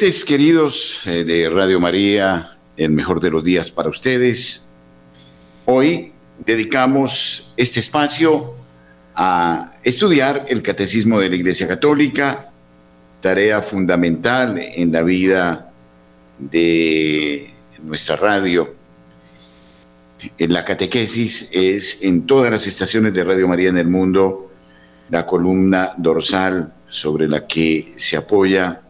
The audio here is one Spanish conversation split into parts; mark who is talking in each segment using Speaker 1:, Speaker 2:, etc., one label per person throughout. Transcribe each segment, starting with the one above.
Speaker 1: Queridos eh, de Radio María, el mejor de los días para ustedes. Hoy dedicamos este espacio a estudiar el catecismo de la Iglesia Católica, tarea fundamental en la vida de nuestra radio. La catequesis es en todas las estaciones de Radio María en el mundo la columna dorsal sobre la que se apoya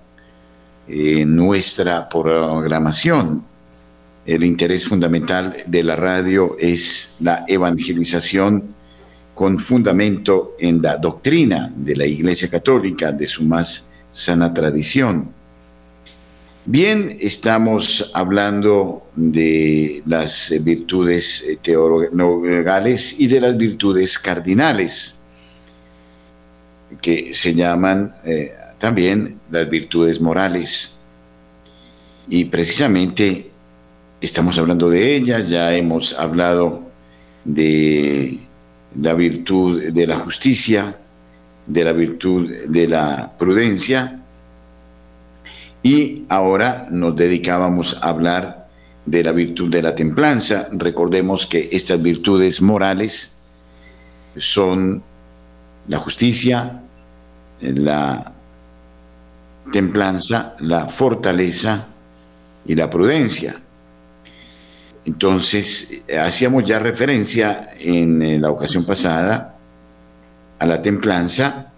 Speaker 1: eh, nuestra programación. El interés fundamental de la radio es la evangelización con fundamento en la doctrina de la Iglesia Católica, de su más sana tradición. Bien, estamos hablando de las virtudes teologales y de las virtudes cardinales, que se llaman eh, también las virtudes morales. Y precisamente estamos hablando de ellas, ya hemos hablado de la virtud de la justicia, de la virtud de la prudencia, y ahora nos dedicábamos a hablar de la virtud de la templanza. Recordemos que estas virtudes morales son la justicia, la templanza, la fortaleza y la prudencia. Entonces, hacíamos ya referencia en la ocasión pasada a la templanza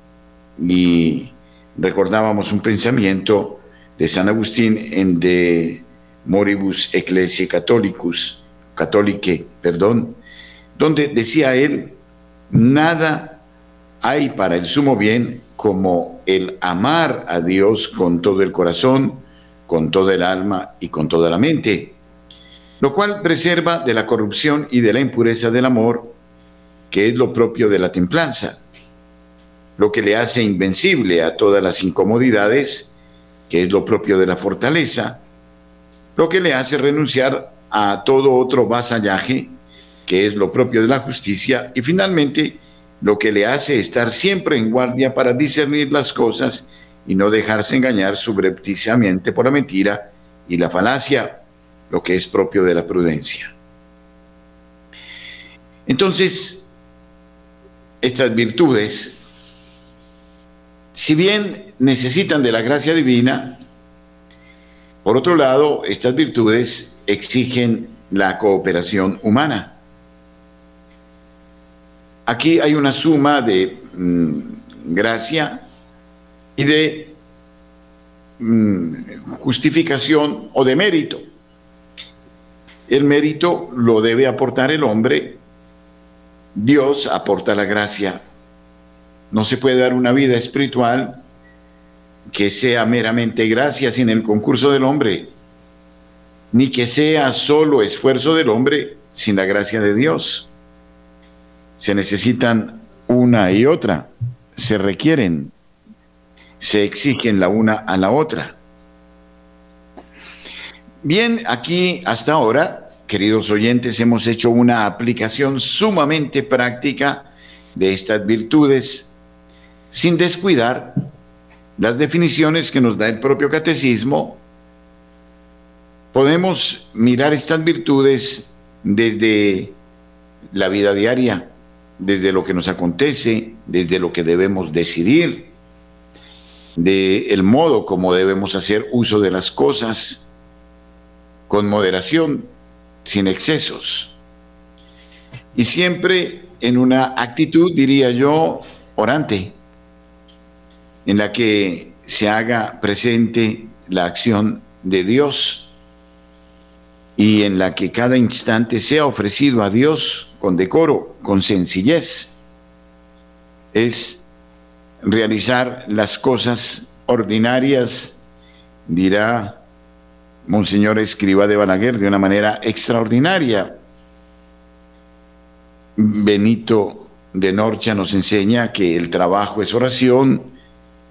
Speaker 1: y recordábamos un pensamiento de San Agustín en De Moribus Ecclesiae Catholicus, perdón, donde decía él, nada hay para el sumo bien como el amar a Dios con todo el corazón, con toda el alma y con toda la mente, lo cual preserva de la corrupción y de la impureza del amor, que es lo propio de la templanza, lo que le hace invencible a todas las incomodidades, que es lo propio de la fortaleza, lo que le hace renunciar a todo otro vasallaje, que es lo propio de la justicia, y finalmente lo que le hace estar siempre en guardia para discernir las cosas y no dejarse engañar subrepticiamente por la mentira y la falacia, lo que es propio de la prudencia. Entonces, estas virtudes, si bien necesitan de la gracia divina, por otro lado, estas virtudes exigen la cooperación humana. Aquí hay una suma de mm, gracia y de mm, justificación o de mérito. El mérito lo debe aportar el hombre, Dios aporta la gracia. No se puede dar una vida espiritual que sea meramente gracia sin el concurso del hombre, ni que sea solo esfuerzo del hombre sin la gracia de Dios se necesitan una y otra, se requieren, se exigen la una a la otra. Bien, aquí hasta ahora, queridos oyentes, hemos hecho una aplicación sumamente práctica de estas virtudes, sin descuidar las definiciones que nos da el propio catecismo. Podemos mirar estas virtudes desde la vida diaria, desde lo que nos acontece, desde lo que debemos decidir, de el modo como debemos hacer uso de las cosas, con moderación, sin excesos. Y siempre en una actitud, diría yo, orante, en la que se haga presente la acción de Dios y en la que cada instante sea ofrecido a Dios con decoro, con sencillez, es realizar las cosas ordinarias, dirá Monseñor Escriba de Balaguer, de una manera extraordinaria. Benito de Norcha nos enseña que el trabajo es oración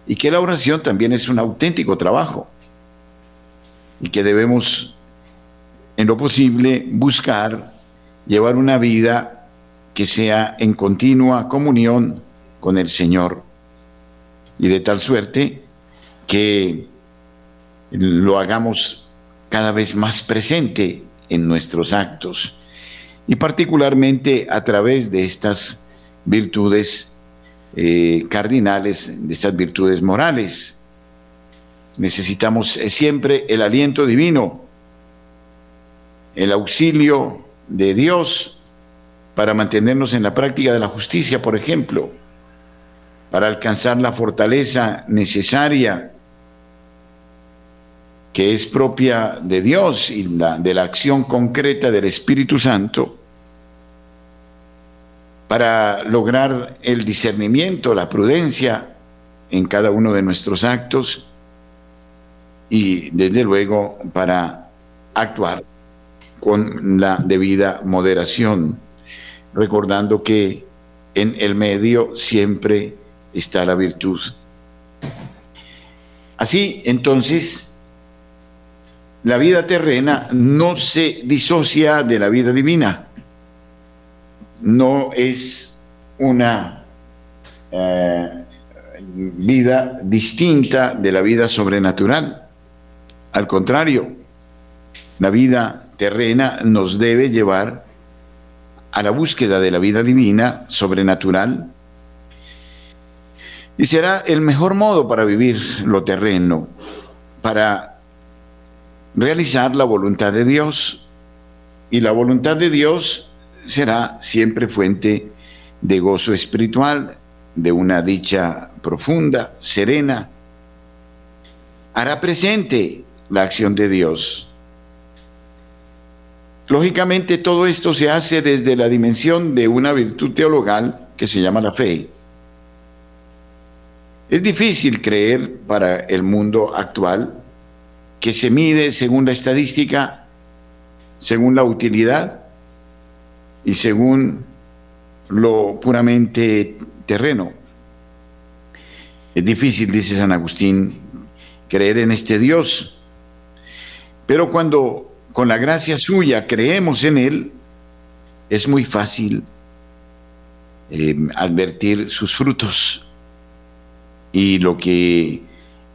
Speaker 1: y que la oración también es un auténtico trabajo y que debemos en lo posible buscar llevar una vida que sea en continua comunión con el Señor. Y de tal suerte que lo hagamos cada vez más presente en nuestros actos y particularmente a través de estas virtudes eh, cardinales, de estas virtudes morales. Necesitamos eh, siempre el aliento divino, el auxilio de Dios para mantenernos en la práctica de la justicia, por ejemplo, para alcanzar la fortaleza necesaria que es propia de Dios y de la acción concreta del Espíritu Santo, para lograr el discernimiento, la prudencia en cada uno de nuestros actos y desde luego para actuar con la debida moderación, recordando que en el medio siempre está la virtud. Así, entonces, la vida terrena no se disocia de la vida divina. No es una eh, vida distinta de la vida sobrenatural. Al contrario, la vida terrena nos debe llevar a la búsqueda de la vida divina, sobrenatural, y será el mejor modo para vivir lo terreno, para realizar la voluntad de Dios. Y la voluntad de Dios será siempre fuente de gozo espiritual, de una dicha profunda, serena. Hará presente la acción de Dios. Lógicamente todo esto se hace desde la dimensión de una virtud teologal que se llama la fe. Es difícil creer para el mundo actual que se mide según la estadística, según la utilidad y según lo puramente terreno. Es difícil, dice San Agustín, creer en este Dios, pero cuando con la gracia suya creemos en Él, es muy fácil eh, advertir sus frutos y lo que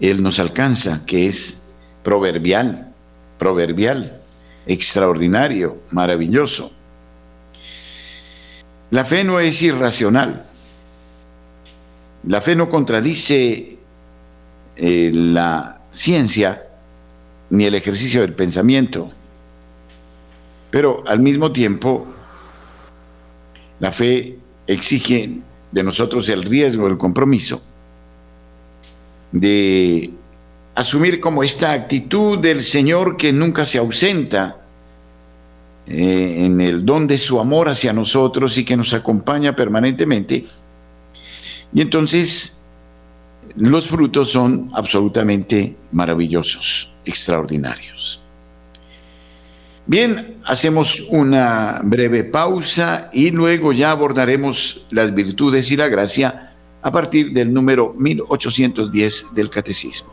Speaker 1: Él nos alcanza, que es proverbial, proverbial, extraordinario, maravilloso. La fe no es irracional. La fe no contradice eh, la ciencia ni el ejercicio del pensamiento. Pero al mismo tiempo, la fe exige de nosotros el riesgo, el compromiso de asumir como esta actitud del Señor que nunca se ausenta eh, en el don de su amor hacia nosotros y que nos acompaña permanentemente. Y entonces los frutos son absolutamente maravillosos, extraordinarios. Bien, hacemos una breve pausa y luego ya abordaremos las virtudes y la gracia a partir del número 1810 del Catecismo.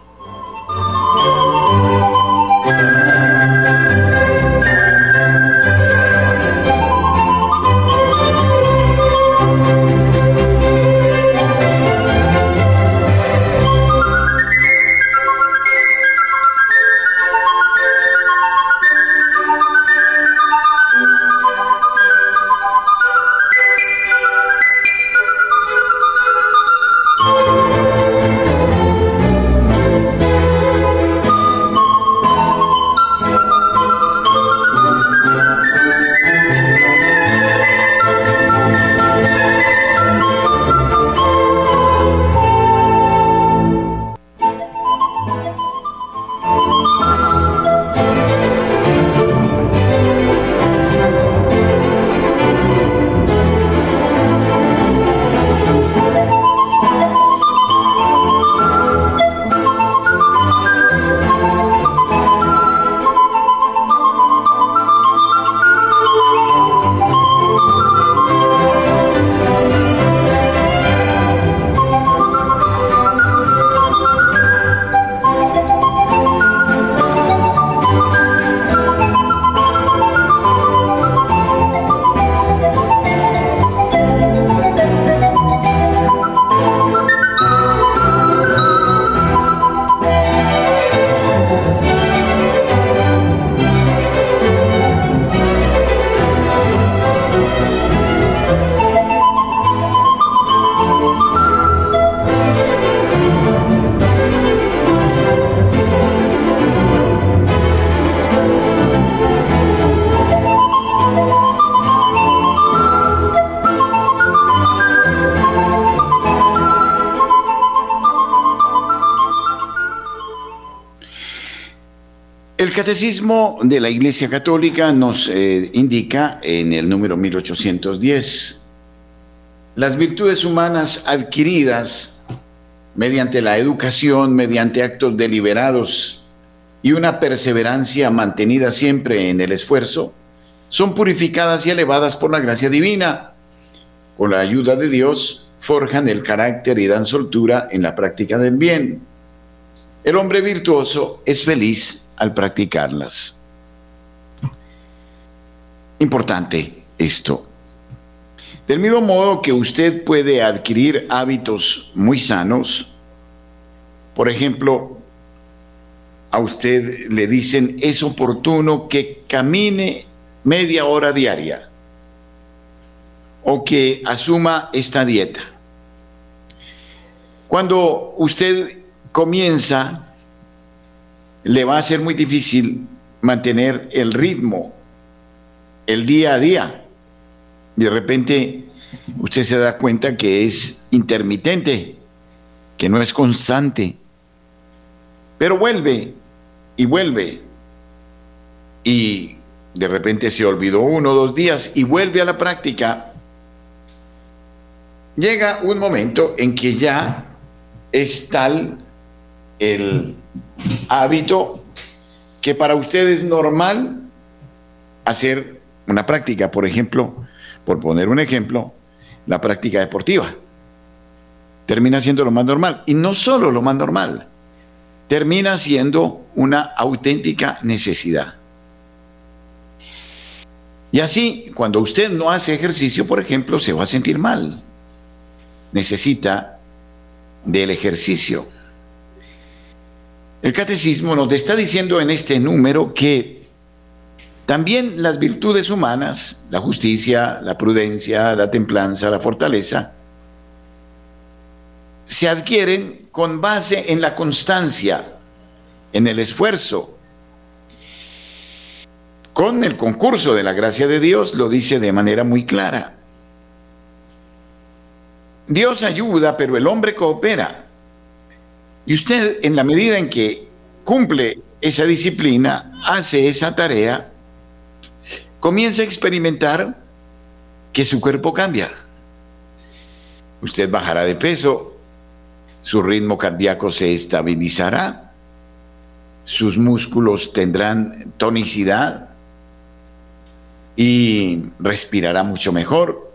Speaker 1: Catecismo de la Iglesia Católica nos eh, indica en el número 1810, las virtudes humanas adquiridas mediante la educación, mediante actos deliberados y una perseverancia mantenida siempre en el esfuerzo, son purificadas y elevadas por la gracia divina. Con la ayuda de Dios, forjan el carácter y dan soltura en la práctica del bien. El hombre virtuoso es feliz al practicarlas. Importante esto. Del mismo modo que usted puede adquirir hábitos muy sanos, por ejemplo, a usted le dicen es oportuno que camine media hora diaria o que asuma esta dieta. Cuando usted comienza, le va a ser muy difícil mantener el ritmo, el día a día. De repente usted se da cuenta que es intermitente, que no es constante, pero vuelve y vuelve y de repente se olvidó uno o dos días y vuelve a la práctica, llega un momento en que ya es tal el hábito que para usted es normal hacer una práctica, por ejemplo, por poner un ejemplo, la práctica deportiva. Termina siendo lo más normal. Y no solo lo más normal, termina siendo una auténtica necesidad. Y así, cuando usted no hace ejercicio, por ejemplo, se va a sentir mal. Necesita del ejercicio. El catecismo nos está diciendo en este número que también las virtudes humanas, la justicia, la prudencia, la templanza, la fortaleza, se adquieren con base en la constancia, en el esfuerzo, con el concurso de la gracia de Dios, lo dice de manera muy clara. Dios ayuda, pero el hombre coopera. Y usted, en la medida en que cumple esa disciplina, hace esa tarea, comienza a experimentar que su cuerpo cambia. Usted bajará de peso, su ritmo cardíaco se estabilizará, sus músculos tendrán tonicidad, y respirará mucho mejor.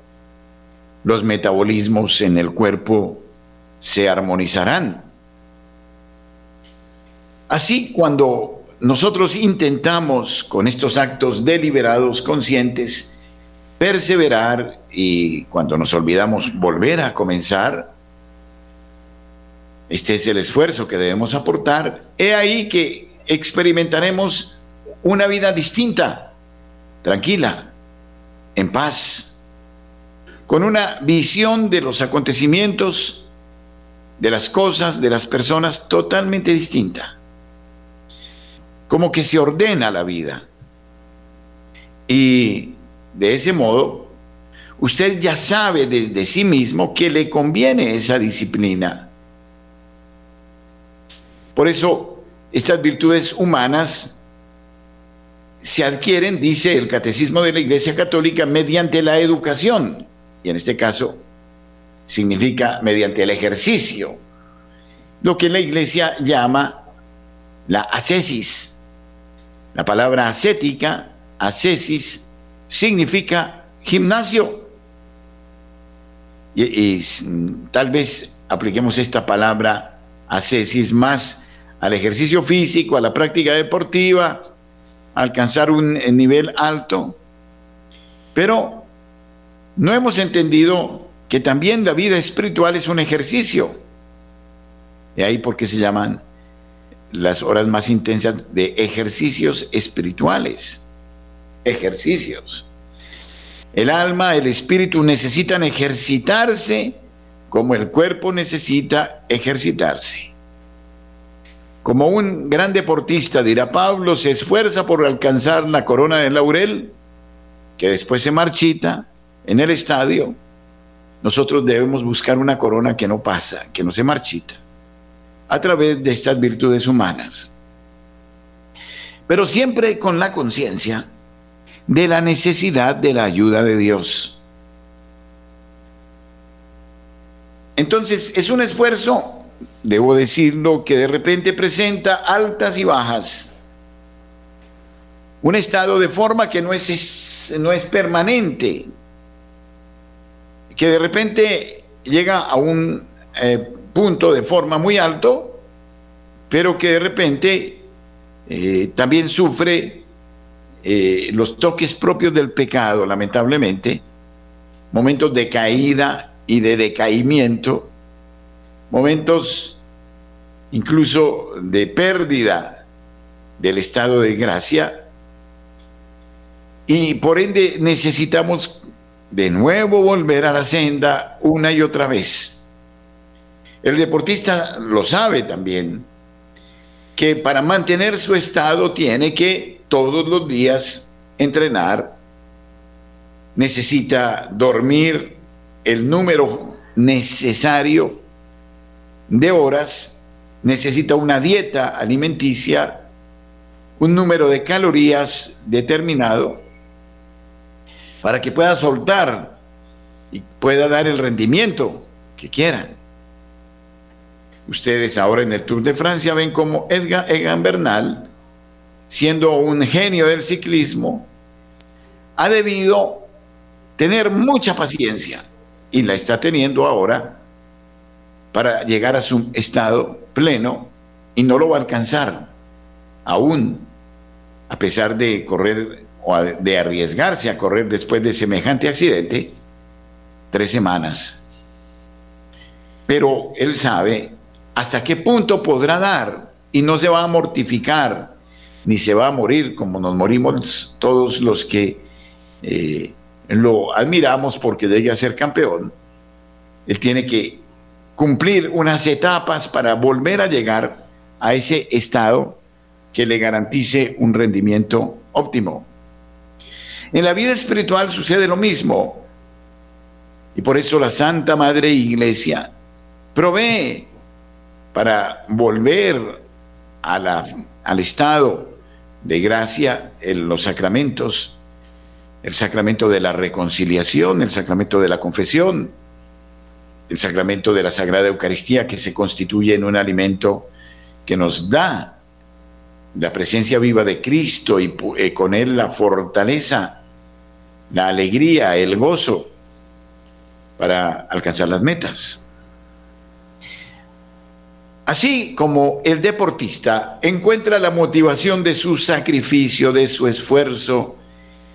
Speaker 1: Los metabolismos en el cuerpo se armonizarán. Así, cuando nosotros intentamos con estos actos deliberados, conscientes, perseverar y cuando nos olvidamos volver a comenzar, este es el esfuerzo que debemos aportar. He ahí que experimentaremos una vida distinta, tranquila, en paz, con una visión de los acontecimientos, de las cosas, de las personas totalmente distinta. Como que se ordena la vida. Y de ese modo, usted ya sabe desde sí mismo que le conviene esa disciplina. Por eso, estas virtudes humanas se adquieren, dice el Catecismo de la Iglesia Católica, mediante la educación, y en este caso significa mediante el ejercicio, lo que la Iglesia llama la ascesis. La palabra ascética, ascesis, significa gimnasio. Y, tal vez apliquemos esta palabra ascesis más al ejercicio físico, a la práctica deportiva, alcanzar un nivel alto, pero no hemos entendido que también la vida espiritual es un ejercicio. Y ahí porque se llaman las horas más intensas de ejercicios espirituales. Ejercicios. El alma, el espíritu necesitan ejercitarse como el cuerpo necesita ejercitarse. Como un gran deportista, dirá Pablo, se esfuerza por alcanzar la corona de laurel, que después se marchita en el estadio. Nosotros debemos buscar una corona que no pasa, que no se marchita, a través de estas virtudes humanas. pero siempre con la conciencia de la necesidad de la ayuda de Dios. Entonces es un esfuerzo, debo decirlo, que de repente presenta altas y bajas. Un estado de forma que no es, no es permanente, que de repente llega a un eh, punto de forma muy alto, pero que de repente eh, también sufre eh, los toques propios del pecado, lamentablemente, momentos de caída y de decaimiento, momentos incluso de pérdida del estado de gracia, y por ende necesitamos de nuevo volver a la senda una y otra vez. El deportista lo sabe también, que para mantener su estado tiene que todos los días entrenar, necesita dormir el número necesario de horas, necesita una dieta alimenticia, un número de calorías determinado para que pueda soltar y pueda dar el rendimiento que quieran. Ustedes ahora en el Tour de Francia ven como Edgar Egan Bernal, siendo un genio del ciclismo, ha debido tener mucha paciencia y la está teniendo ahora para llegar a su estado pleno y no lo va a alcanzar aún, a pesar de correr o de arriesgarse a correr después de semejante accidente, tres semanas. Pero él sabe hasta qué punto podrá dar y no se va a mortificar ni se va a morir como nos morimos todos los que eh, lo admiramos porque llegue a ser campeón. Él tiene que cumplir unas etapas para volver a llegar a ese estado que le garantice un rendimiento óptimo. En la vida espiritual sucede lo mismo. Y por eso la Santa Madre Iglesia provee para volver al estado de gracia en los sacramentos, el sacramento de la reconciliación, el sacramento de la confesión, el sacramento de la Sagrada Eucaristía que se constituye en un alimento que nos da la presencia viva de Cristo y eh, con él la fortaleza, la alegría, el gozo para alcanzar las metas. Así como el deportista encuentra la motivación de su sacrificio, de su esfuerzo,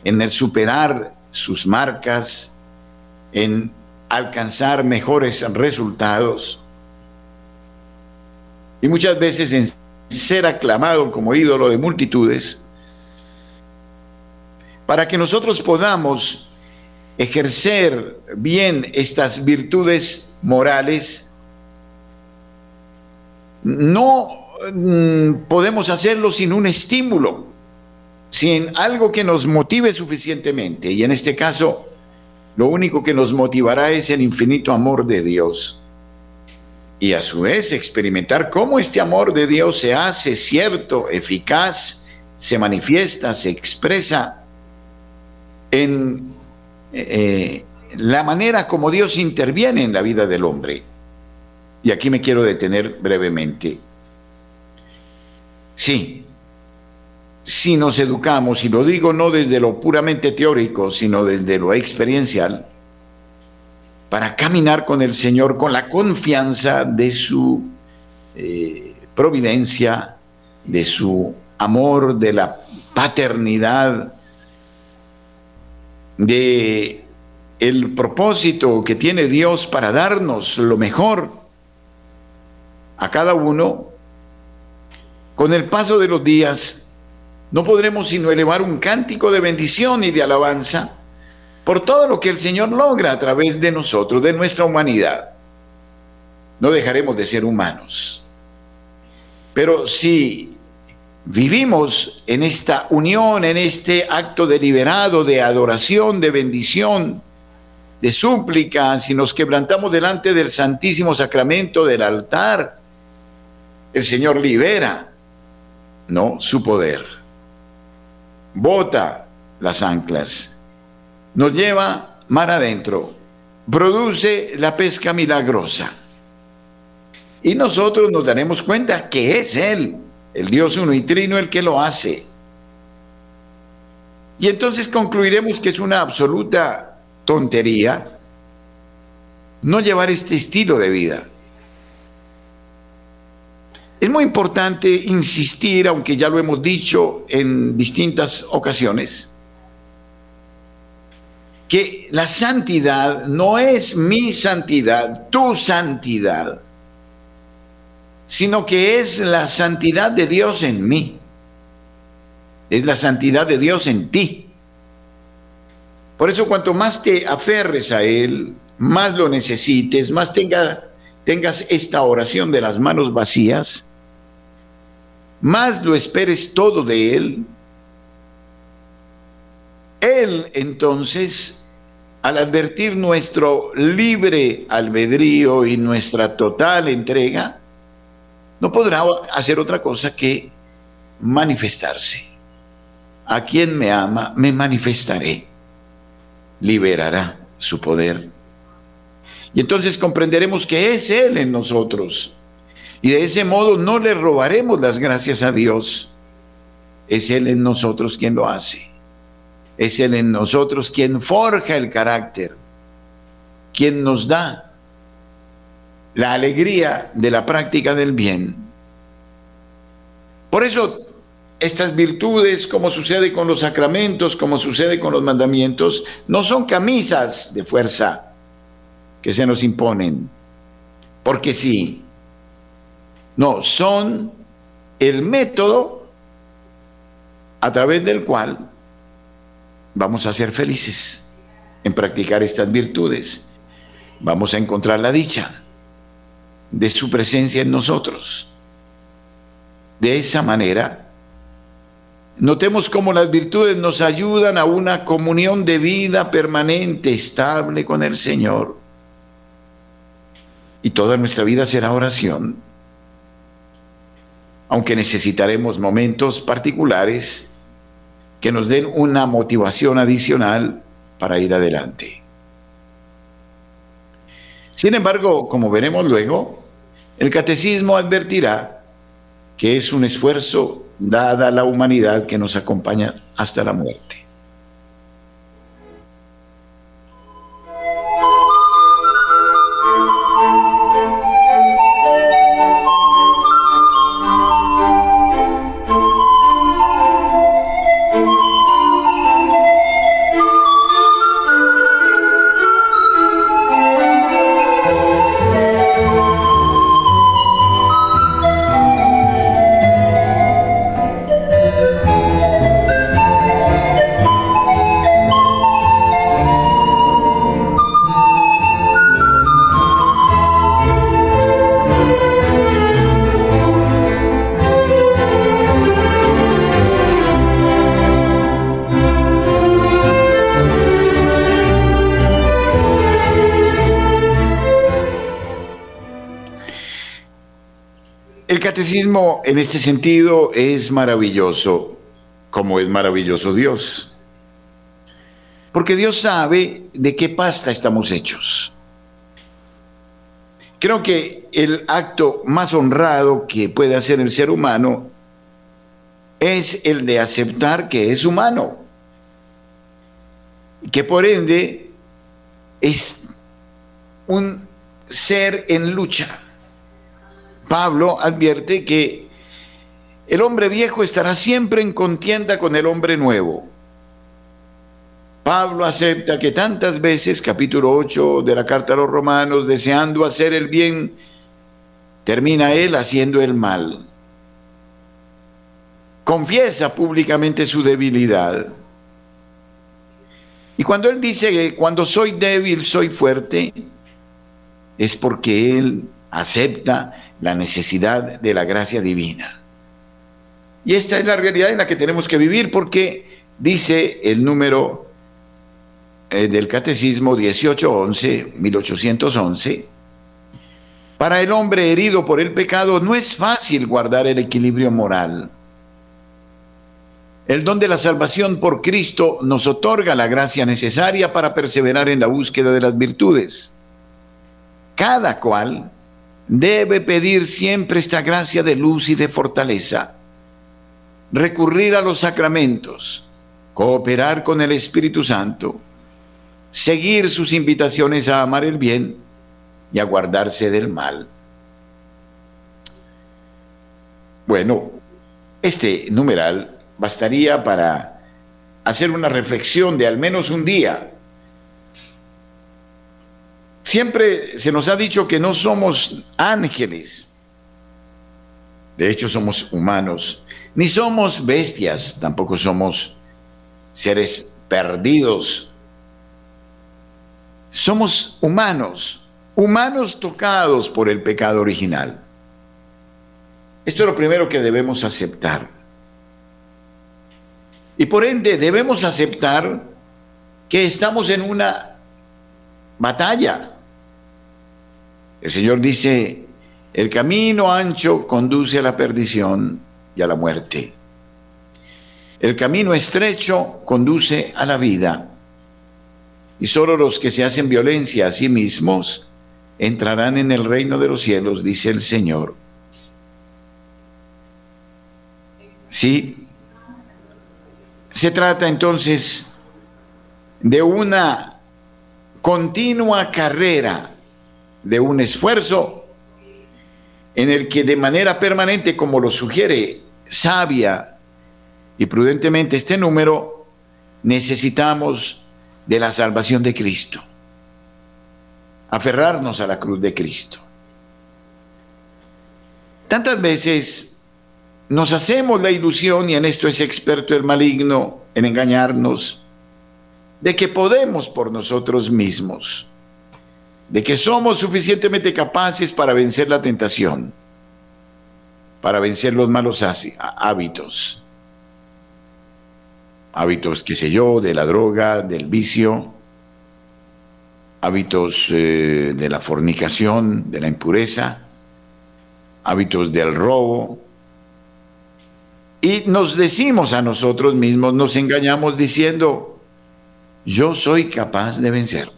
Speaker 1: en el superar sus marcas, en alcanzar mejores resultados y muchas veces en ser aclamado como ídolo de multitudes, para que nosotros podamos ejercer bien estas virtudes morales, no mm, podemos hacerlo sin un estímulo, sin algo que nos motive suficientemente. Y en este caso, lo único que nos motivará es el infinito amor de Dios. Y a su vez experimentar cómo este amor de Dios se hace cierto, eficaz, se manifiesta, se expresa en eh, la manera como Dios interviene en la vida del hombre. Y aquí me quiero detener brevemente. Sí, si nos educamos, y lo digo no desde lo puramente teórico, sino desde lo experiencial, para caminar con el Señor con la confianza de su eh, providencia, de su amor, de la paternidad, de el propósito que tiene Dios para darnos lo mejor a cada uno, con el paso de los días, no podremos sino elevar un cántico de bendición y de alabanza por todo lo que el Señor logra a través de nosotros, de nuestra humanidad. No dejaremos de ser humanos. Pero si vivimos en esta unión, en este acto deliberado de adoración, de bendición, de súplica, si nos quebrantamos delante del Santísimo Sacramento del altar, el Señor libera, ¿no? Su poder. bota las anclas, nos lleva mar adentro, produce la pesca milagrosa. Y nosotros nos daremos cuenta que es Él, el Dios uno y trino, el que lo hace. Y entonces concluiremos que es una absoluta tontería no llevar este estilo de vida. Es muy importante insistir, aunque ya lo hemos dicho en distintas ocasiones, que la santidad no es mi santidad, tu santidad, sino que es la santidad de Dios en mí, es la santidad de Dios en ti. Por eso cuanto más te aferres a Él, más lo necesites, más tengas esta oración de las manos vacías, más lo esperes todo de Él, Él entonces, al advertir nuestro libre albedrío y nuestra total entrega, no podrá hacer otra cosa que manifestarse. A quien me ama, me manifestaré. Liberará su poder. Y entonces comprenderemos que es Él en nosotros y de ese modo no le robaremos las gracias a Dios. Es Él en nosotros quien lo hace. Es Él en nosotros quien forja el carácter, quien nos da la alegría de la práctica del bien. Por eso estas virtudes, como sucede con los sacramentos, como sucede con los mandamientos, no son camisas de fuerza que se nos imponen. Porque sí, no, son el método a través del cual vamos a ser felices en practicar estas virtudes. Vamos a encontrar la dicha de su presencia en nosotros. De esa manera, notemos cómo las virtudes nos ayudan a una comunión de vida permanente, estable con el Señor. Y toda nuestra vida será oración aunque necesitaremos momentos particulares que nos den una motivación adicional para ir adelante. Sin embargo, como veremos luego, el catecismo advertirá que es un esfuerzo dada a la humanidad que nos acompaña hasta la muerte. En este sentido es maravilloso, como es maravilloso Dios. Porque Dios sabe de qué pasta estamos hechos. Creo que el acto más honrado que puede hacer el ser humano es el de aceptar que es humano, que por ende es un ser en lucha Pablo advierte que el hombre viejo estará siempre en contienda con el hombre nuevo. Pablo acepta que tantas veces, capítulo 8 de la carta a los romanos, deseando hacer el bien, termina él haciendo el mal. Confiesa públicamente su debilidad. Y cuando él dice que cuando soy débil soy fuerte, es porque él acepta la necesidad de la gracia divina. Y esta es la realidad en la que tenemos que vivir porque dice el número eh, del Catecismo 1811, 1811, para el hombre herido por el pecado no es fácil guardar el equilibrio moral. El don de la salvación por Cristo nos otorga la gracia necesaria para perseverar en la búsqueda de las virtudes. Cada cual debe pedir siempre esta gracia de luz y de fortaleza, recurrir a los sacramentos, cooperar con el Espíritu Santo, seguir sus invitaciones a amar el bien y a guardarse del mal. Bueno, este numeral bastaría para hacer una reflexión de al menos un día. Siempre se nos ha dicho que no somos ángeles, de hecho somos humanos, ni somos bestias, tampoco somos seres perdidos. Somos humanos, humanos tocados por el pecado original. Esto es lo primero que debemos aceptar. Y por ende debemos aceptar que estamos en una batalla. El Señor dice, el camino ancho conduce a la perdición y a la muerte. El camino estrecho conduce a la vida. Y solo los que se hacen violencia a sí mismos entrarán en el reino de los cielos, dice el Señor. Sí, se trata entonces de una continua carrera, de un esfuerzo en el que de manera permanente, como lo sugiere sabia y prudentemente este número, necesitamos de la salvación de Cristo, aferrarnos a la cruz de Cristo. Tantas veces nos hacemos la ilusión, y en esto es experto el maligno, en engañarnos, de que podemos por nosotros mismos, de que somos suficientemente capaces para vencer la tentación, para vencer los malos hábitos, hábitos, qué sé yo, de la droga, del vicio, hábitos eh, de la fornicación, de la impureza, hábitos del robo, y nos decimos a nosotros mismos, nos engañamos diciendo, yo soy capaz de vencer,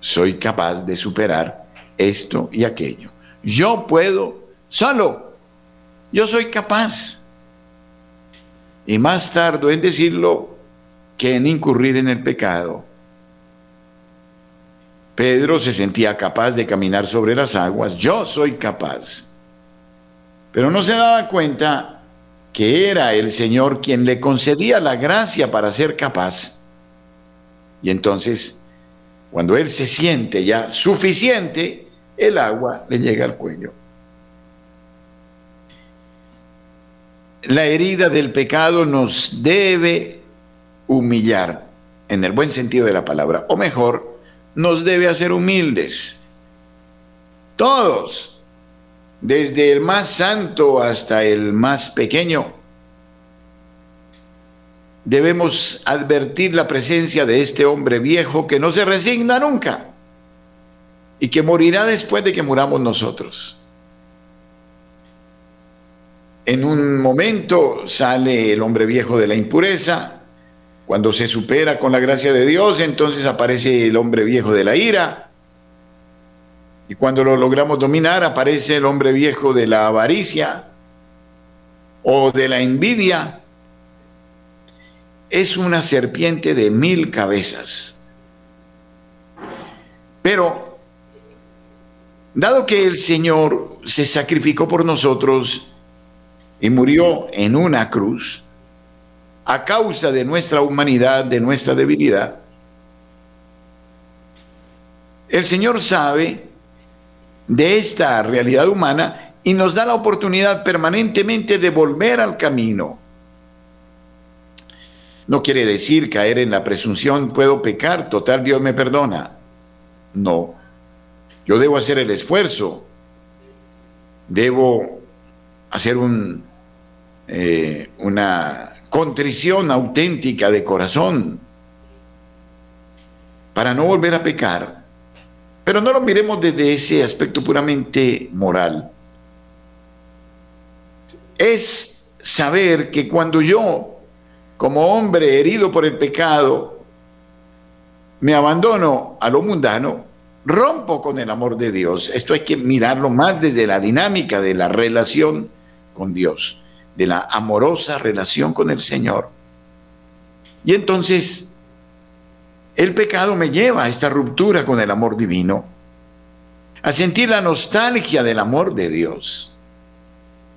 Speaker 1: soy capaz de superar esto y aquello. Yo puedo solo, yo soy capaz. Y más tardo en decirlo que en incurrir en el pecado. Pedro se sentía capaz de caminar sobre las aguas, yo soy capaz. Pero no se daba cuenta que era el Señor quien le concedía la gracia para ser capaz. Y entonces, cuando él se siente ya suficiente, el agua le llega al cuello. La herida del pecado nos debe humillar, en el buen sentido de la palabra, o mejor, nos debe hacer humildes. Todos, desde el más santo hasta el más pequeño. Debemos advertir la presencia de este hombre viejo que no se resigna nunca y que morirá después de que muramos nosotros. En un momento sale el hombre viejo de la impureza, cuando se supera con la gracia de Dios, entonces aparece el hombre viejo de la ira, y cuando lo logramos dominar, aparece el hombre viejo de la avaricia o de la envidia. Es una serpiente de mil cabezas. Pero, dado que el Señor se sacrificó por nosotros y murió en una cruz, a causa de nuestra humanidad, de nuestra debilidad, el Señor sabe de esta realidad humana y nos da la oportunidad permanentemente de volver al camino. No quiere decir caer en la presunción, puedo pecar, total Dios me perdona. No, yo debo hacer el esfuerzo, debo hacer un, eh, una contrición auténtica de corazón para no volver a pecar pero no lo miremos desde ese aspecto puramente moral. Es saber que cuando yo como hombre herido por el pecado, me abandono a lo mundano, rompo con el amor de Dios. Esto hay que mirarlo más desde la dinámica de la relación con Dios, de la amorosa relación con el Señor. Y entonces el pecado me lleva a esta ruptura con el amor divino, a sentir la nostalgia del amor de Dios,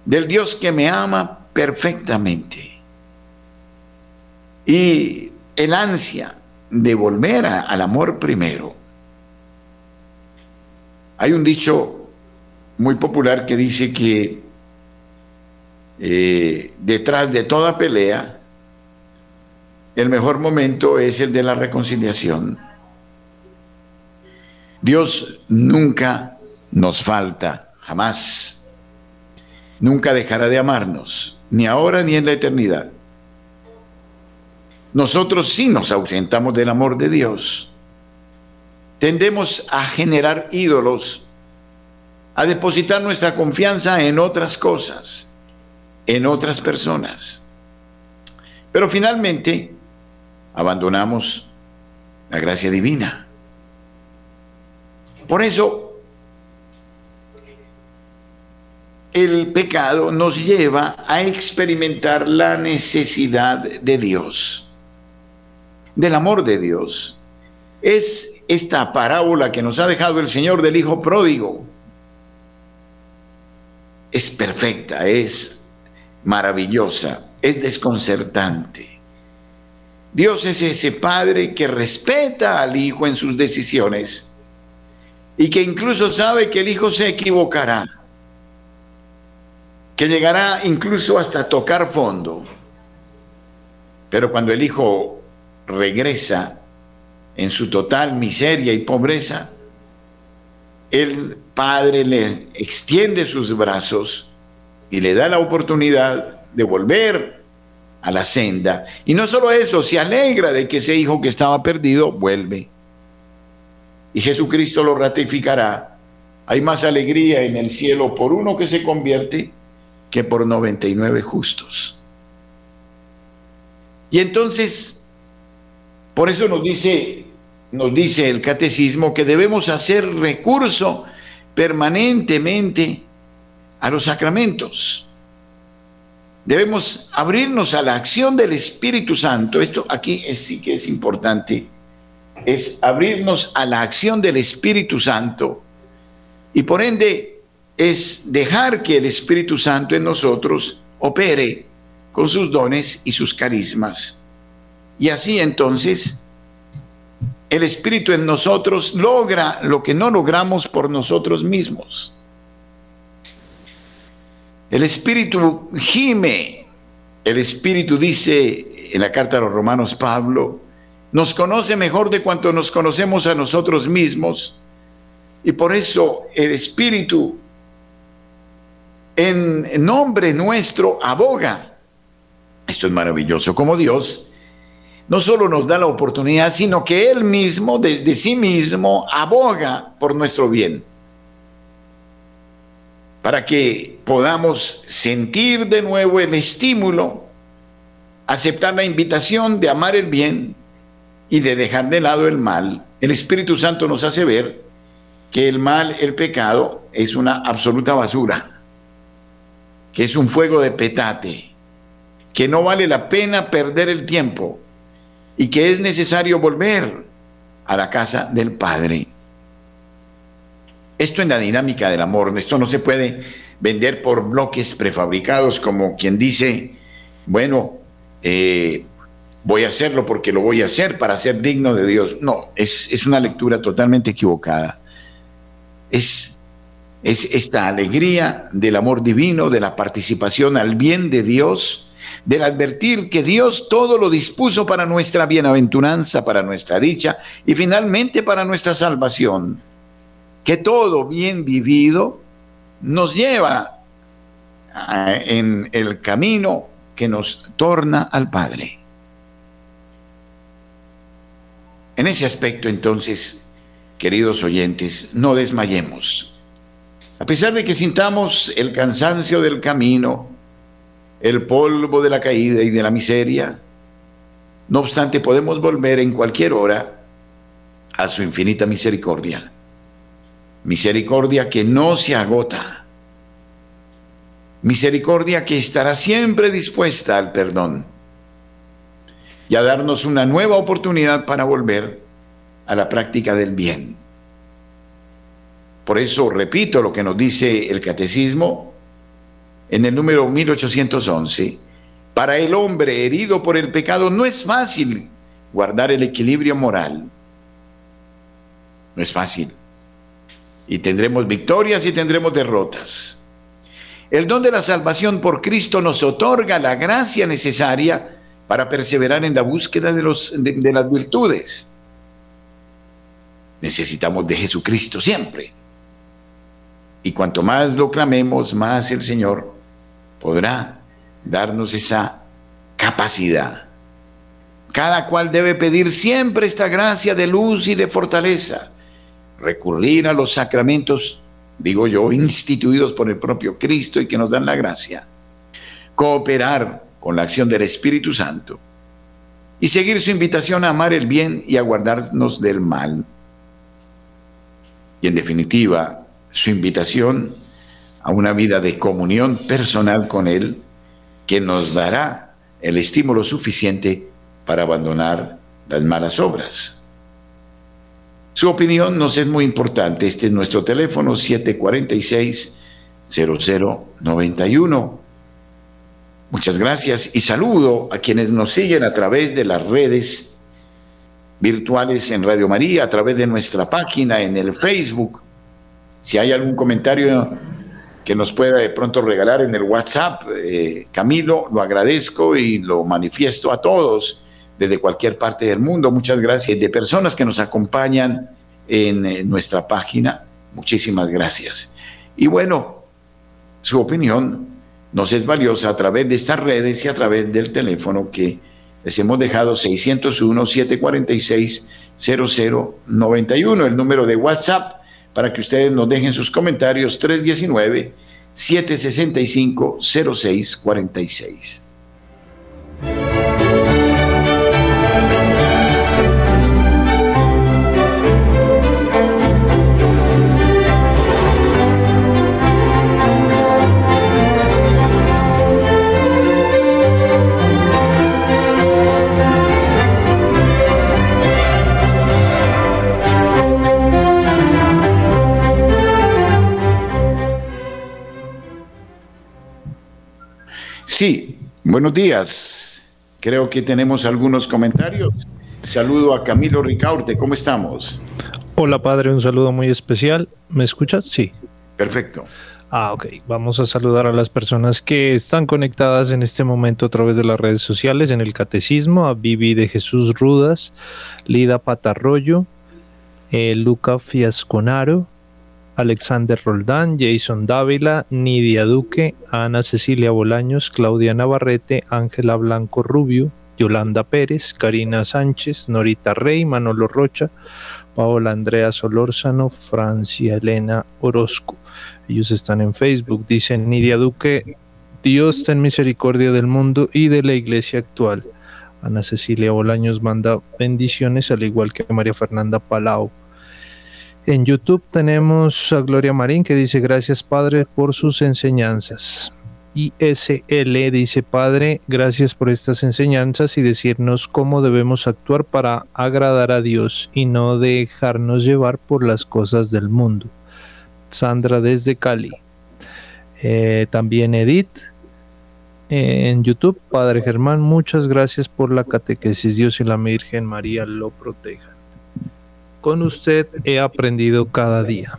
Speaker 1: del Dios que me ama perfectamente. Y el ansia de volver al amor primero. Hay un dicho muy popular que dice que eh, detrás de toda pelea, el mejor momento es el de la reconciliación. Dios nunca nos falta, jamás. Nunca dejará de amarnos, ni ahora ni en la eternidad. Nosotros sí nos ausentamos del amor de Dios. Tendemos a generar ídolos, a depositar nuestra confianza en otras cosas, en otras personas. Pero finalmente abandonamos la gracia divina. Por eso el pecado nos lleva a experimentar la necesidad de Dios, del amor de Dios. Es esta parábola que nos ha dejado el Señor del Hijo Pródigo. Es perfecta, es maravillosa, es desconcertante. Dios es ese Padre que respeta al Hijo en sus decisiones y que incluso sabe que el Hijo se equivocará, que llegará incluso hasta tocar fondo. Pero cuando el Hijo regresa en su total miseria y pobreza, el Padre le extiende sus brazos y le da la oportunidad de volver a la senda. Y no solo eso, se alegra de que ese hijo que estaba perdido vuelve. Y Jesucristo lo ratificará. Hay más alegría en el cielo por uno que se convierte que por 99 justos. Y entonces, por eso nos dice, nos dice el catecismo que debemos hacer recurso permanentemente a los sacramentos. Debemos abrirnos a la acción del Espíritu Santo. Esto aquí sí que es importante. Es abrirnos a la acción del Espíritu Santo. Y por ende es dejar que el Espíritu Santo en nosotros opere con sus dones y sus carismas. Y así entonces el Espíritu en nosotros logra lo que no logramos por nosotros mismos. El Espíritu gime. El Espíritu dice en la carta a los romanos Pablo, nos conoce mejor de cuanto nos conocemos a nosotros mismos. Y por eso el Espíritu en nombre nuestro aboga. Esto es maravilloso, como Dios no solo nos da la oportunidad, sino que Él mismo, desde sí mismo, aboga por nuestro bien para que podamos sentir de nuevo el estímulo, aceptar la invitación de amar el bien y de dejar de lado el mal. El Espíritu Santo nos hace ver que el mal, el pecado, es una absoluta basura, que es un fuego de petate, que no vale la pena perder el tiempo y que es necesario volver a la casa del Padre. Esto en la dinámica del amor, esto no se puede vender por bloques prefabricados como quien dice, bueno, eh, voy a hacerlo porque lo voy a hacer para ser digno de Dios. No, es, es una lectura totalmente equivocada. Es, es esta alegría del amor divino, de la participación al bien de Dios, del advertir que Dios todo lo dispuso para nuestra bienaventuranza, para nuestra dicha y finalmente para nuestra salvación que todo bien vivido nos lleva en el camino que nos torna al Padre. En ese aspecto, entonces, queridos oyentes, no desmayemos. A pesar de que sintamos el cansancio del camino, el polvo de la caída y de la miseria, No obstante, podemos volver en cualquier hora a su infinita misericordia. Misericordia que no se agota. Misericordia que estará siempre dispuesta al perdón y a darnos una nueva oportunidad para volver a la práctica del bien. Por eso repito lo que nos dice el catecismo en el número 1811. Para el hombre herido por el pecado no es fácil guardar el equilibrio moral. No es fácil. Y tendremos victorias y tendremos derrotas. El don de la salvación por Cristo nos otorga la gracia necesaria para perseverar en la búsqueda de, los, de, las virtudes. Necesitamos de Jesucristo siempre. Y cuanto más lo clamemos, más el Señor podrá darnos esa capacidad. Cada cual debe pedir siempre esta gracia de luz y de fortaleza, recurrir a los sacramentos, digo yo, instituidos por el propio Cristo y que nos dan la gracia, cooperar con la acción del Espíritu Santo y seguir su invitación a amar el bien y a guardarnos del mal. Y en definitiva, su invitación a una vida de comunión personal con Él que nos dará el estímulo suficiente para abandonar las malas obras. Su opinión nos es muy importante. Este es nuestro teléfono 746-0091. Muchas gracias y saludo a quienes nos siguen a través de las redes virtuales en Radio María, a través de nuestra página en el Facebook. Si hay algún comentario que nos pueda de pronto regalar en el WhatsApp, eh, Camilo, lo agradezco y lo manifiesto a todos desde cualquier parte del mundo. Muchas gracias. De personas que nos acompañan en, en nuestra página, muchísimas gracias. Y bueno, su opinión nos es valiosa a través de estas redes y a través del teléfono que les hemos dejado 601-746-0091, el número de WhatsApp, para que ustedes nos dejen sus comentarios 319-765-0646. Sí, buenos días. Creo que tenemos algunos comentarios. Saludo a Camilo Ricaurte, ¿cómo estamos?
Speaker 2: Hola padre, un saludo muy especial. ¿Me escuchas? Sí.
Speaker 1: Perfecto.
Speaker 2: Ah, ok. Vamos a saludar a las personas que están conectadas en este momento a través de las redes sociales, en el Catecismo, a Vivi de Jesús Rudas, Lida Patarroyo, eh, Luca Fiasconaro, Alexander Roldán, Jason Dávila, Nidia Duque, Ana Cecilia Bolaños, Claudia Navarrete, Ángela Blanco Rubio, Yolanda Pérez, Karina Sánchez, Norita Rey, Manolo Rocha, Paola Andrea Solórzano, Francia Elena Orozco. Ellos están en Facebook. Dicen Nidia Duque, Dios ten misericordia del mundo y de la iglesia actual. Ana Cecilia Bolaños manda bendiciones, al igual que María Fernanda Palau. En YouTube tenemos a Gloria Marín que dice gracias Padre por sus enseñanzas. ISL dice Padre, gracias por estas enseñanzas y decirnos cómo debemos actuar para agradar a Dios y no dejarnos llevar por las cosas del mundo. Sandra desde Cali. Eh, también Edith en YouTube. Padre Germán, muchas gracias por la catequesis. Dios y la Virgen María lo proteja con usted he aprendido cada día.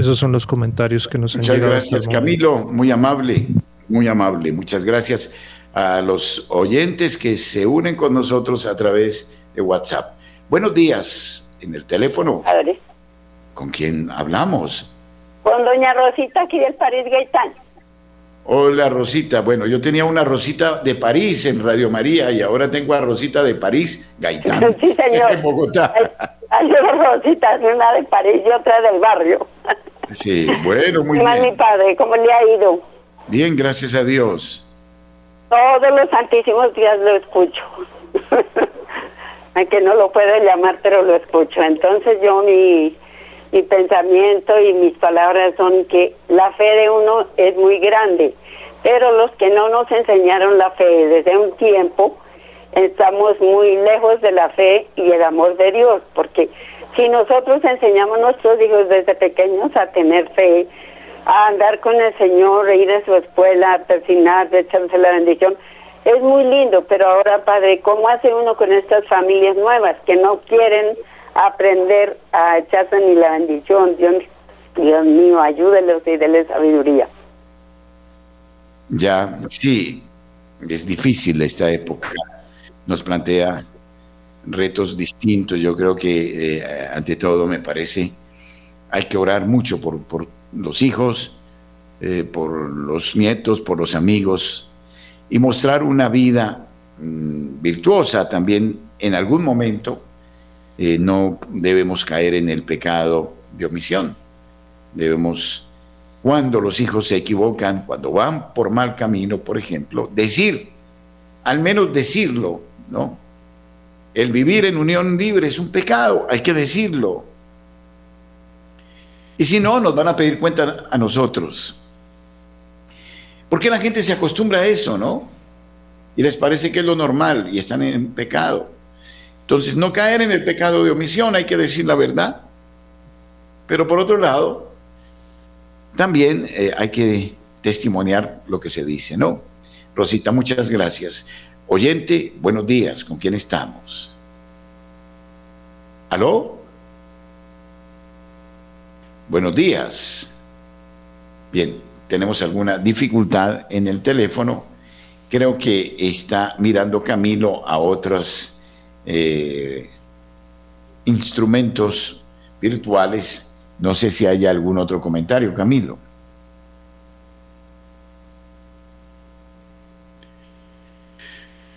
Speaker 2: Esos son los comentarios que nos
Speaker 1: han Muchas gracias, Camilo, muy amable, muy amable. Muchas gracias a los oyentes que se unen con nosotros a través de WhatsApp. Buenos días, en el teléfono. ¿Con quién hablamos?
Speaker 3: Con doña Rosita aquí del París Gaitán.
Speaker 1: Hola Rosita, bueno, yo tenía una Rosita de París en Radio María y ahora tengo a Rosita de París, Gaitán,
Speaker 3: sí, señor.
Speaker 1: en Bogotá.
Speaker 3: Hay, dos Rositas, una de París y otra del barrio.
Speaker 1: Sí, bueno, muy
Speaker 3: bien. mi padre, ¿cómo le ha ido?
Speaker 1: Bien, gracias a Dios.
Speaker 3: Todos los santísimos días lo escucho. Aunque no lo puedo llamar, pero lo escucho. Entonces yo mi, mi pensamiento y mis palabras son que la fe de uno es muy grande, pero los que no nos enseñaron la fe desde un tiempo, estamos muy lejos de la fe y el amor de Dios, porque si nosotros enseñamos a nuestros hijos desde pequeños a tener fe, a andar con el Señor, a ir a su escuela, a persinar, a echarse la bendición, es muy lindo, pero ahora, Padre, ¿cómo hace uno con estas familias nuevas que no quieren aprender a echarse ni la bendición? Dios, Dios mío, ayúdelos y denle sabiduría.
Speaker 1: Ya, sí, es difícil esta época. Nos plantea retos distintos. Yo creo que, eh, ante todo, me parece, hay que orar mucho por, por los hijos, eh, por los nietos, por los amigos, y mostrar una vida mm, virtuosa también en algún momento. Eh, no debemos caer en el pecado de omisión. Debemos, cuando los hijos se equivocan, cuando van por mal camino, por ejemplo, decir, al menos decirlo, ¿no? El vivir en unión libre es un pecado, hay que decirlo. Y si no, nos van a pedir cuenta a nosotros. Porque la gente se acostumbra a eso, ¿no? Y les parece que es lo normal y están en pecado. Entonces, no caer en el pecado de omisión, hay que decir la verdad. Pero por otro lado, también eh, hay que testimoniar lo que se dice, ¿no? Rosita, muchas gracias. Oyente, buenos días, ¿con quién estamos? ¿Aló? Buenos días. Bien, tenemos alguna dificultad en el teléfono. Creo que está mirando Camilo a otros eh, instrumentos virtuales. No sé si hay algún otro comentario, Camilo.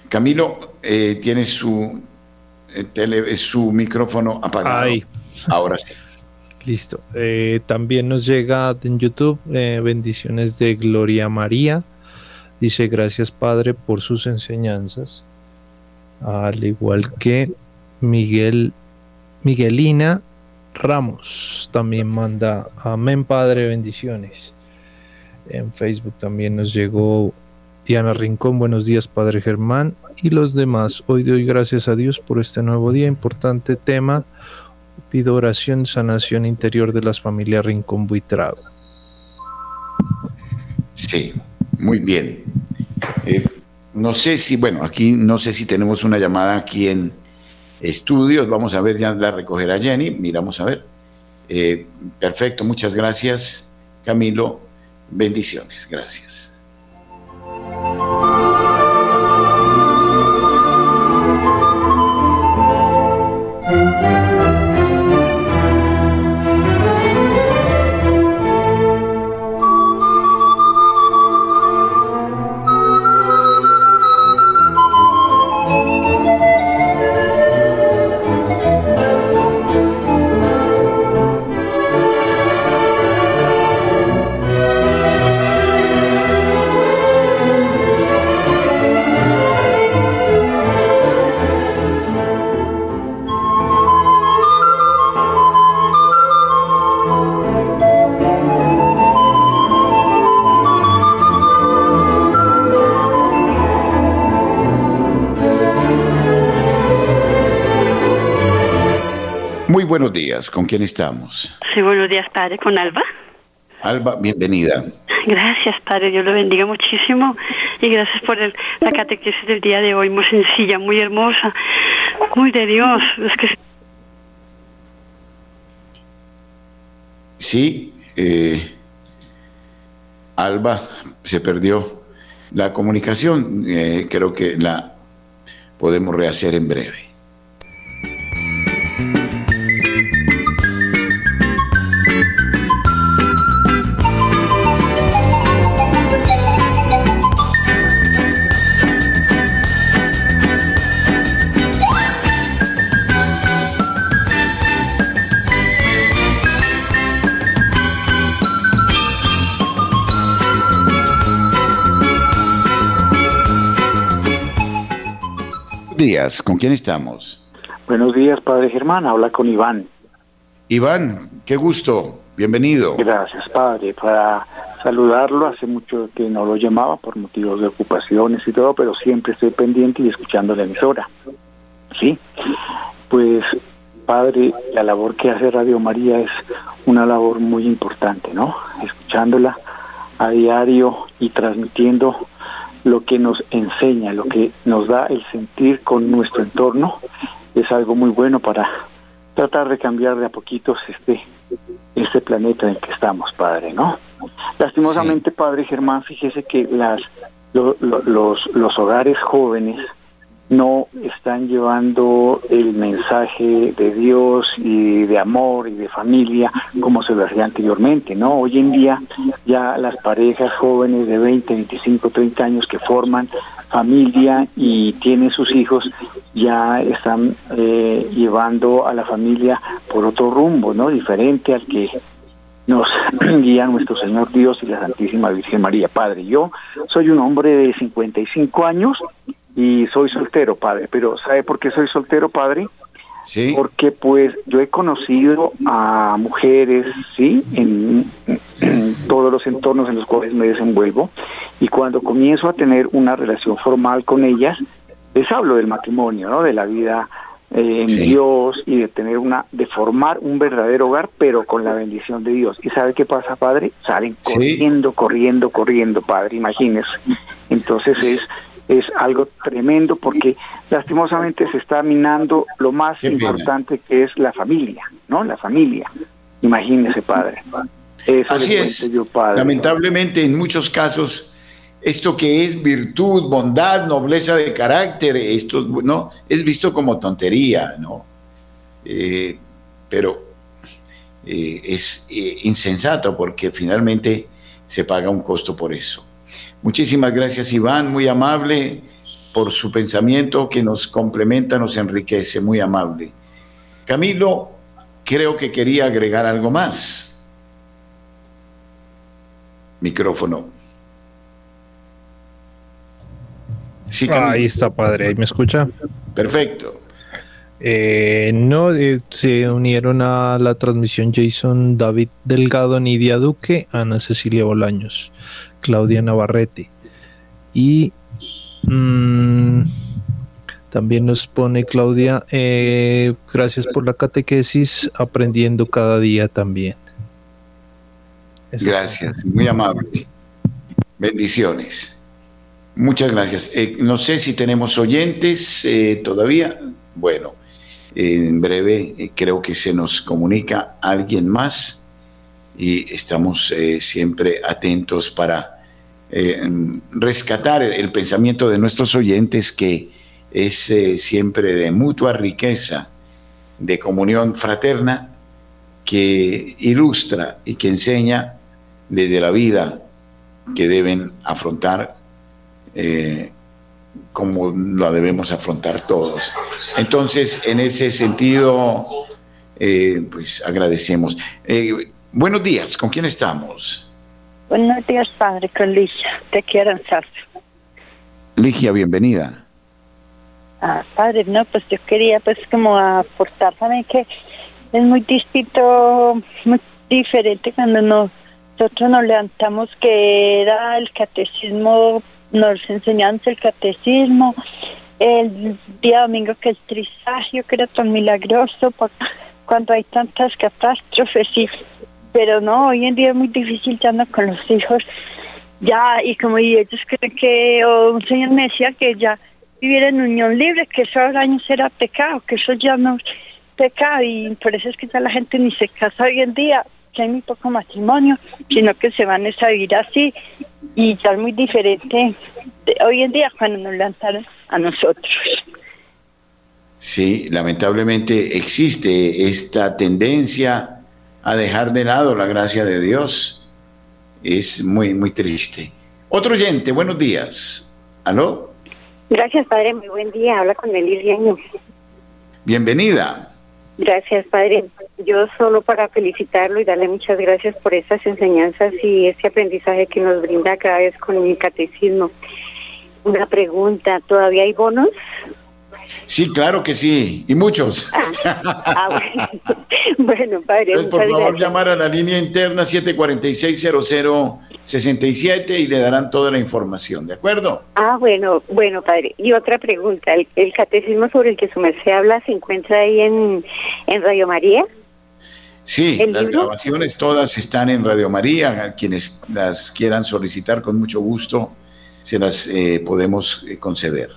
Speaker 1: Camilo eh, tiene su, eh, su micrófono apagado. Ahora sí.
Speaker 2: Listo. Eh, también nos llega en YouTube eh, bendiciones de Gloria María. Dice gracias Padre por sus enseñanzas. Al igual que Miguel Miguelina Ramos también manda Amén Padre, bendiciones. En Facebook también nos llegó Diana Rincón, buenos días Padre Germán y los demás. Hoy doy gracias a Dios por este nuevo día, importante tema Pido oración, sanación interior de las familias Rincón Buitrago.
Speaker 1: Sí, muy bien. Eh, no sé si, bueno, aquí no sé si tenemos una llamada aquí en estudios. Vamos a ver, ya la recogerá Jenny. Miramos a ver. Eh, perfecto, muchas gracias, Camilo. Bendiciones, gracias. Buenos días. ¿Con quién estamos?
Speaker 4: Sí, buenos días, padre. ¿Con Alba?
Speaker 1: Alba, bienvenida.
Speaker 4: Gracias, padre. Dios lo bendiga muchísimo. Y gracias por la catequesis del día de hoy, muy sencilla, muy hermosa, muy de Dios. Es que...
Speaker 1: Sí, eh, Alba se perdió la comunicación. Eh, creo que la podemos rehacer en breve. Días, ¿con quién estamos?
Speaker 5: Buenos días, Padre Germán, habla con Iván.
Speaker 1: Iván, qué gusto, bienvenido.
Speaker 5: Gracias, Padre, para saludarlo, hace mucho que no lo llamaba por motivos de ocupaciones y todo, pero siempre estoy pendiente y escuchando la emisora. Sí, pues Padre, la labor que hace Radio María es una labor muy importante, ¿no? Escuchándola a diario y transmitiendo lo que nos enseña, lo que nos da el sentir con nuestro entorno, es algo muy bueno para tratar de cambiar de a poquitos este este planeta en el que estamos, padre, ¿no? Lastimosamente, padre Germán, fíjese que las los los hogares jóvenes no están llevando el mensaje de Dios y de amor y de familia como se lo hacía anteriormente, ¿no? Hoy en día ya las parejas jóvenes de 20, 25, 30 años que forman familia y tienen sus hijos ya están eh, llevando a la familia por otro rumbo, ¿no? Diferente al que nos guía nuestro Señor Dios y la Santísima Virgen María. Padre, yo soy un hombre de 55 años y soy soltero, padre. Pero ¿sabe por qué soy soltero, padre?
Speaker 1: Sí.
Speaker 5: Porque pues yo he conocido a mujeres, sí, en, todos los entornos en los cuales me desenvuelvo y cuando comienzo a tener una relación formal con ellas, les hablo del matrimonio, ¿no? De la vida eh, en Dios y de tener una, de formar un verdadero hogar, pero con la bendición de Dios. ¿Y sabe qué pasa, padre? Salen corriendo, corriendo, corriendo, padre, imagínese. Entonces es es algo tremendo porque lastimosamente se está minando lo más importante que es la familia, ¿no? La familia. Imagínese, padre.
Speaker 1: Así es. Lamentablemente, en muchos casos, esto que es virtud, bondad, nobleza de carácter, esto no es visto como tontería, ¿no? Eh, pero eh, es eh, insensato porque finalmente se paga un costo por eso. Muchísimas gracias Iván, muy amable por su pensamiento que nos complementa, nos enriquece, muy amable. Camilo, creo que quería agregar algo más. Micrófono.
Speaker 2: Sí, Ahí está, padre, ahí me escucha.
Speaker 1: Perfecto.
Speaker 2: Eh, no, eh, se unieron a la transmisión Jason David Delgado, Nidia Duque, Ana Cecilia Bolaños. Claudia Navarrete. Y mm, también nos pone Claudia, eh, gracias por la catequesis, aprendiendo cada día también.
Speaker 1: gracias, muy amable. Bendiciones. Muchas gracias. Eh, no sé si tenemos oyentes eh, todavía. Bueno, en breve creo que se nos comunica alguien más y estamos eh, siempre atentos para eh, rescatar el, pensamiento de nuestros oyentes que es eh, siempre de mutua riqueza, de comunión fraterna, que ilustra y que enseña desde la vida que deben afrontar como la debemos afrontar todos. Entonces, en ese sentido, pues agradecemos. Buenos días, ¿con quién estamos?
Speaker 6: Buenos días, padre, con Ligia. Te quiero
Speaker 1: Ligia, bienvenida.
Speaker 6: Ah, padre, no, pues yo quería pues como aportar también que es muy distinto, muy diferente cuando nosotros nos levantamos que era el catecismo, nos enseñamos el catecismo, el día domingo que el trisagio, que era tan milagroso, cuando hay tantas catástrofes y pero no, hoy en día es muy difícil ya no con los hijos, ya, y como ellos creen que, o un señor me decía que ya vivir en unión libre, que eso ahora años era pecado, que eso ya no es pecado, y por eso es que ya la gente ni se casa hoy en día, que hay muy poco matrimonio, sino que se van a vivir así, y ya es muy diferente hoy en día cuando nos lanzaron a nosotros.
Speaker 1: Sí, lamentablemente existe esta tendencia a dejar de lado la gracia de Dios. Es muy, muy triste. Otro oyente, buenos días. ¿Aló?
Speaker 7: Gracias, Padre. Muy buen día. Habla con Elis
Speaker 1: Bienvenida.
Speaker 7: Gracias, Padre. Yo solo para felicitarlo y darle muchas gracias por estas enseñanzas y este aprendizaje que nos brinda cada vez con mi catecismo. Una pregunta, ¿todavía hay bonos?
Speaker 1: Sí, claro que sí, y muchos.
Speaker 7: Ah, ah bueno. bueno, padre.
Speaker 1: Entonces, por favor, llamar a la línea interna 746-0067 y le darán toda la información, ¿de acuerdo?
Speaker 7: Ah, bueno, bueno, padre. Y otra pregunta, ¿el, catecismo sobre el que su merced habla se encuentra ahí en, en Radio María?
Speaker 1: Sí, las grabaciones todas están en Radio María. Quienes las quieran solicitar con mucho gusto, se las eh, podemos eh, conceder.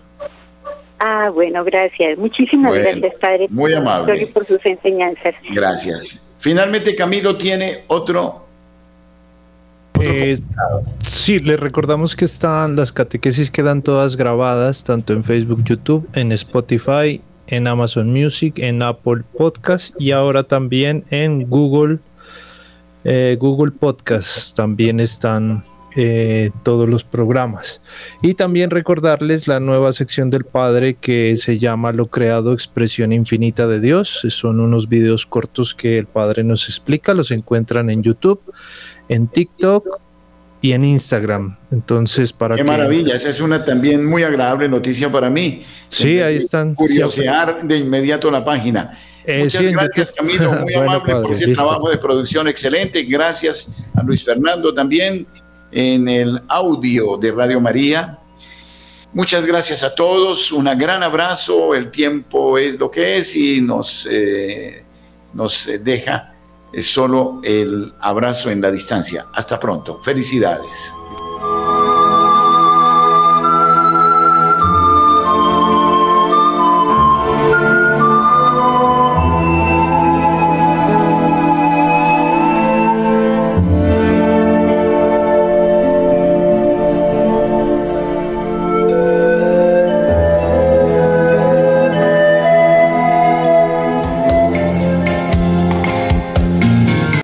Speaker 7: Ah, bueno, gracias. Muchísimas gracias, Padre.
Speaker 1: Muy amable.
Speaker 7: por sus enseñanzas.
Speaker 1: Gracias. Finalmente, Camilo tiene otro.
Speaker 2: Eh, sí, les recordamos que están las catequesis quedan todas grabadas tanto en Facebook, YouTube, en Spotify, en Amazon Music, en Apple Podcast y ahora también en Google eh, Google Podcast también están eh, todos los programas. Y también recordarles la nueva sección del Padre que se llama Lo Creado Expresión Infinita de Dios. Son unos videos cortos que el Padre nos explica, los encuentran en YouTube, en TikTok y en Instagram. Entonces, para
Speaker 1: Qué maravilla, esa es una también muy agradable noticia para mí.
Speaker 2: Sí, ahí están.
Speaker 1: Curiosear de inmediato la página. Eh, Muchas gracias, Camilo, muy amable por ese trabajo de producción excelente. Gracias a Luis Fernando también en el audio de Radio María. Muchas gracias a todos, un gran abrazo, el tiempo es lo que es y nos, eh, nos deja solo el abrazo en la distancia. Hasta pronto, felicidades.